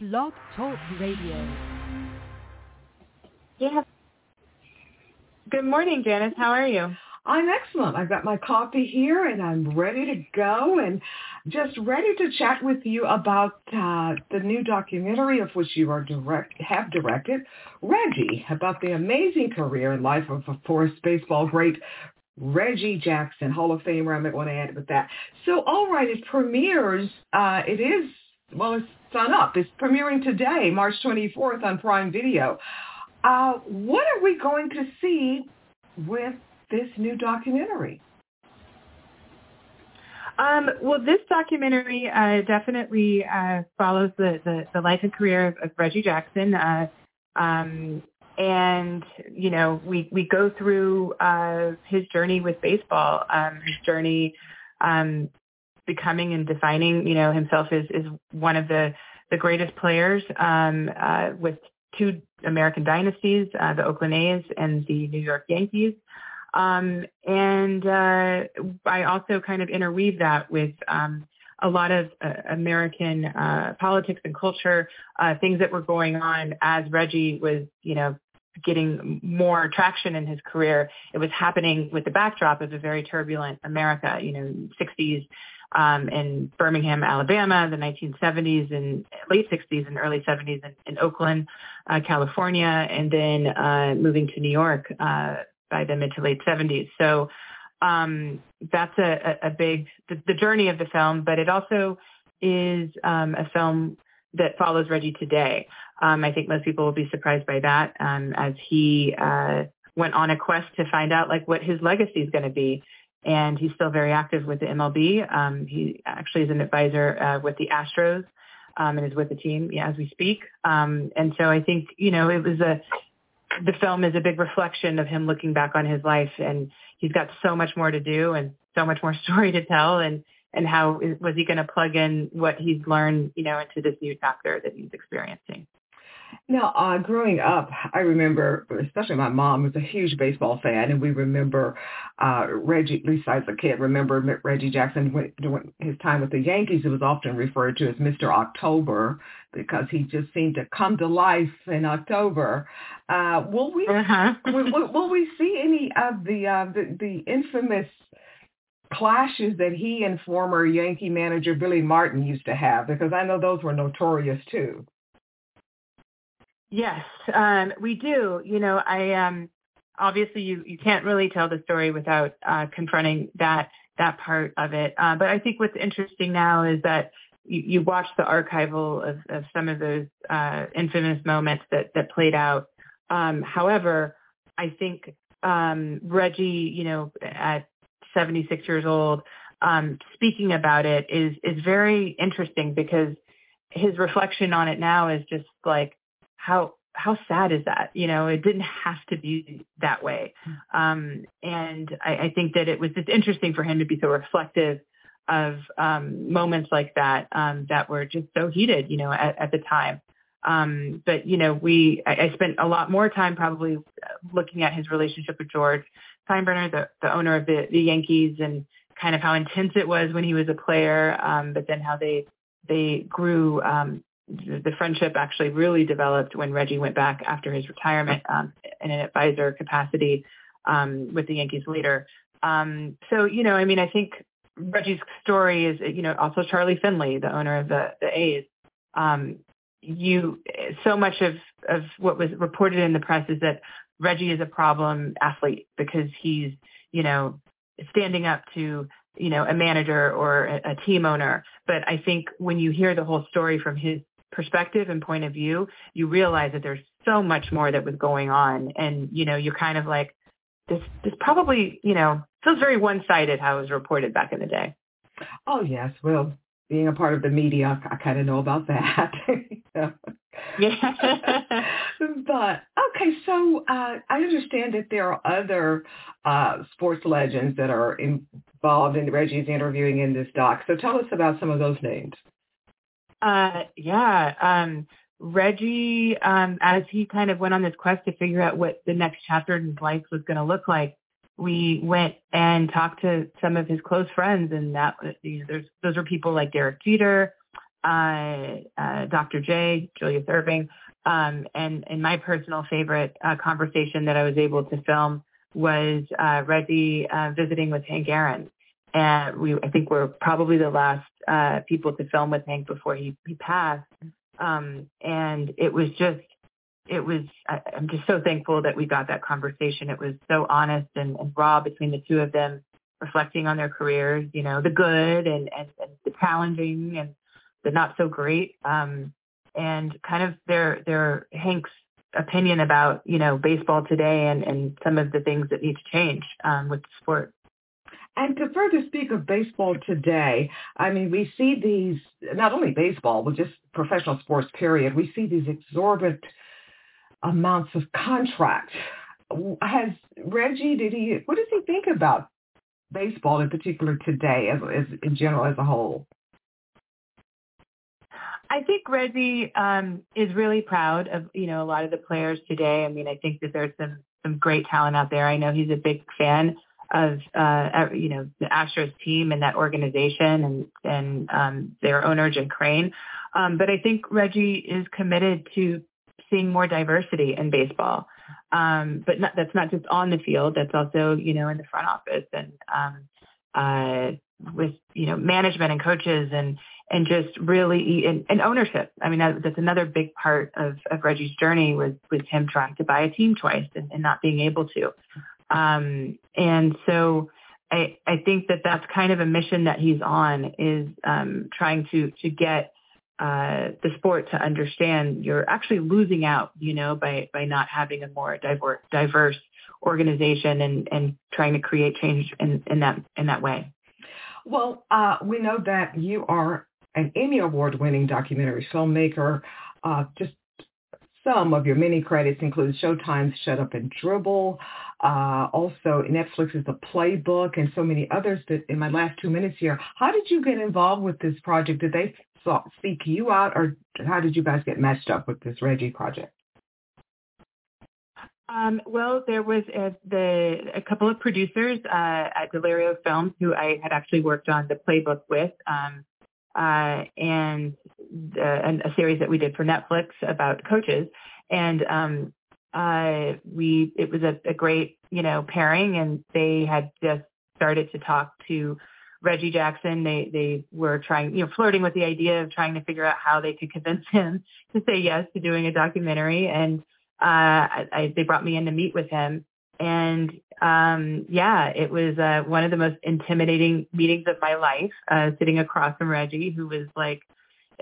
Blog Talk Radio. Yeah. Good morning, Janice. How are you? I'm excellent. I've got my coffee here and I'm ready to go and just ready to chat with you about uh, the new documentary of which you are direct have directed, Reggie, about the amazing career and life of, a Forest baseball great Reggie Jackson, Hall of Famer. I might want to add with that. So, all right, it premieres. Uh, it is well, it's on up. It's premiering today, March 24th on Prime Video. Uh, what are we going to see with this new documentary? Um, well, this documentary uh, definitely uh, follows the, the, the, life and career of, of Reggie Jackson. Uh, um, and, you know, we, we go through uh, his journey with baseball, um, his journey um, becoming and defining, you know, himself as, as one of the, the greatest players um, uh, with two American dynasties, uh, the Oakland A's and the New York Yankees. Um, and uh, I also kind of interweave that with um, a lot of uh, American uh, politics and culture, uh, things that were going on as Reggie was, you know, getting more traction in his career. It was happening with the backdrop of a very turbulent America, you know, 60s um, in Birmingham, Alabama, the 1970s and late 60s and early 70s in, in Oakland, uh, California, and then uh, moving to New York uh, by the mid to late 70s. So um, that's a, a big the, the, journey of the film, but it also is um, a film that follows Reggie today. Um, I think most people will be surprised by that um, as he uh, went on a quest to find out like what his legacy is going to be and he's still very active with the MLB. Um, he actually is an advisor uh, with the Astros um, and is with the team yeah, as we speak. Um, and so I think you know it was a the film is a big reflection of him looking back on his life, and he's got so much more to do and so much more story to tell, and and how was he going to plug in what he's learned, you know, into this new chapter that he's experiencing. Now, uh, growing up, I remember, especially my mom was a huge baseball fan, and we remember uh, Reggie, at least as a kid, remember Reggie Jackson during his time with the Yankees. It was often referred to as Mr. October because he just seemed to come to life in October. Uh, will we uh-huh. will, will, we see any of the, uh, the the infamous clashes that he and former Yankee manager Billy Martin used to have? Because I know those were notorious too. Yes, um, we do. You know, I um, obviously you you can't really tell the story without uh, confronting that that part of it. Uh, but I think what's interesting now is that you, you watch the archival of, of some of those uh, infamous moments that that played out. Um, however, I think um, Reggie, you know, at 76 years old, um, speaking about it is is very interesting because his reflection on it now is just like how how sad is that? You know, it didn't have to be that way. Um, and I, I think that it was just interesting for him to be so reflective of um, moments like that um, that were just so heated, you know, at, at the time. Um, but you know, we I, I spent a lot more time probably looking at his relationship with George Steinbrenner, the, the owner of the, the Yankees, and kind of how intense it was when he was a player, um, but then how they they grew um, the friendship actually really developed when Reggie went back after his retirement um, in an advisor capacity um, with the Yankees later. Um, so, you know, I mean, I think Reggie's story is, you know, also Charlie Finley, the owner of the, the A's. Um, you, so much of, of what was reported in the press is that Reggie is a problem athlete because he's, you know, standing up to you know, a manager or a, a, team owner. But I think when you hear the whole story from his perspective and point of view, you realize that there's so much more that was going on. And, you know, you're kind of like, this, this probably, you know, feels very one-sided how it was reported back in the day. Oh, yes. Well, being a part of the media, I kind of know about that. yeah. but okay, so uh, I understand that there are other uh, sports legends that are involved in Reggie's interviewing in this doc. So tell us about some of those names. Uh, yeah. Um, Reggie, um, as he kind of went on this quest to figure out what the next chapter in his life was going to look like, we went and talked to some of his close friends, and that you know, those are people like Derek Jeter, uh, uh, Dr. J, Julius Erving, um, and, and my personal favorite uh, conversation that I was able to film was uh, Reggie uh, visiting with Hank Aaron. And we, I think we're probably the last uh, people to film with Hank before he, he passed. Um, and it was just, it was, I, I'm just so thankful that we got that conversation. It was so honest and, and raw between the two of them, reflecting on their careers, you know, the good and, and, and the challenging and the not so great. Um, and kind of their their Hank's opinion about you know baseball today and and some of the things that need to change um, with the sport. And to further speak of baseball today, I mean, we see these, not only baseball, but just professional sports, period. We see these exorbitant amounts of contracts. Has Reggie, did he, what does he think about baseball in particular today as, as in general as a whole? I think Reggie um, is really proud of you know a lot of the players today. I mean, I think that there's some some great talent out there. I know he's a big fan of uh, you know the Astros team and that organization and and um, their owner Jim Crane. Um, but I think Reggie is committed to seeing more diversity in baseball. Um, but not, that's not just on the field. That's also you know in the front office and um, uh, with you know management and coaches and and just really and, and ownership. I mean, that, that's another big part of, of Reggie's journey was was him trying to buy a team twice and, and not being able to. Um, and so I I think that that's kind of a mission that he's on is um, trying to to get uh, the sport to understand you're actually losing out, you know, by by not having a more diverse diverse organization and and trying to create change in in that in that way. Well, uh, we know that you are an Emmy Award-winning documentary filmmaker. Uh, just some of your many credits include Showtime's Shut Up and Dribble, uh, also Netflix's The Playbook, and so many others. But in my last two minutes here, how did you get involved with this project? Did they seek you out, or how did you guys get matched up with this Reggie project? Um, well, there was a, the, a couple of producers uh, at Delirio Films who I had actually worked on the playbook with. Um, uh, and the, a series that we did for Netflix about coaches. And um, uh, we it was a, a great you know pairing, and they had just started to talk to Reggie Jackson. They they were trying you know flirting with the idea of trying to figure out how they could convince him to say yes to doing a documentary, and uh, I, I, they brought me in to meet with him. And um, yeah, it was uh, one of the most intimidating meetings of my life, uh, sitting across from Reggie, who was like,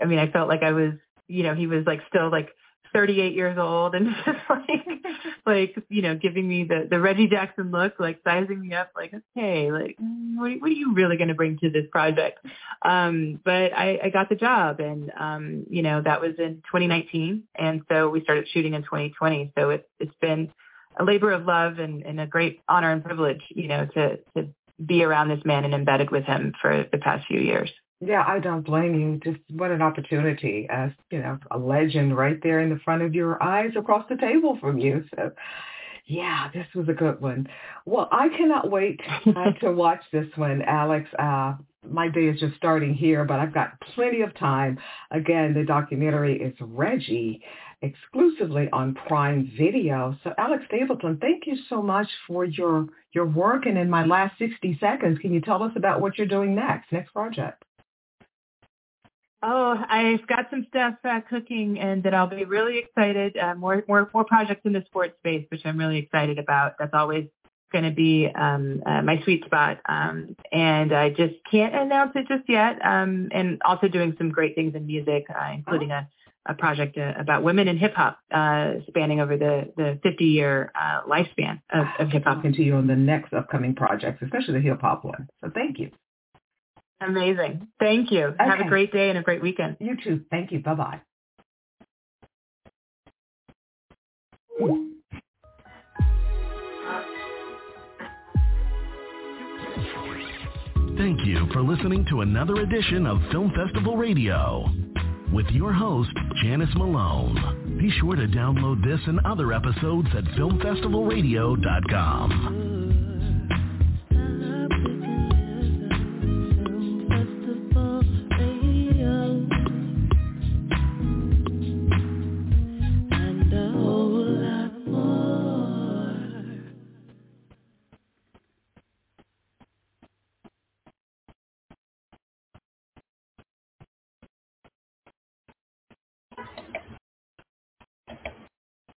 I mean, I felt like I was, you know, he was like still like 38 years old and just like, like, you know, giving me the, the Reggie Jackson look, like sizing me up, like, okay, like, what, what are you really going to bring to this project? Um, but I, I got the job and, um, you know, that was in 2019. And so we started shooting in 2020. So it's, it's been, a labor of love and, and a great honor and privilege, you know, to, to be around this man and embedded with him for the past few years. Yeah, I don't blame you. Just what an opportunity as, you know, a legend right there in the front of your eyes across the table from you. So yeah, this was a good one. Well, I cannot wait uh, to watch this one, Alex. Uh, my day is just starting here, but I've got plenty of time. Again, the documentary is Reggie exclusively on Prime Video. So Alex Stapleton, thank you so much for your your work. And in my last 60 seconds, can you tell us about what you're doing next, next project? Oh, I've got some stuff uh, cooking, and that I'll be really excited. Uh, more, more, more projects in the sports space, which I'm really excited about. That's always going to be um, uh, my sweet spot, um, and I just can't announce it just yet. Um, and also doing some great things in music, uh, including a a project uh, about women in hip hop, uh, spanning over the the 50 year uh, lifespan of, of hip hop. You on the next upcoming projects, especially the hip hop one. So thank you. Amazing. Thank you. Okay. Have a great day and a great weekend. You too. Thank you. Bye bye. Thank you for listening to another edition of Film Festival Radio with your host, Janice Malone. Be sure to download this and other episodes at filmfestivalradio.com.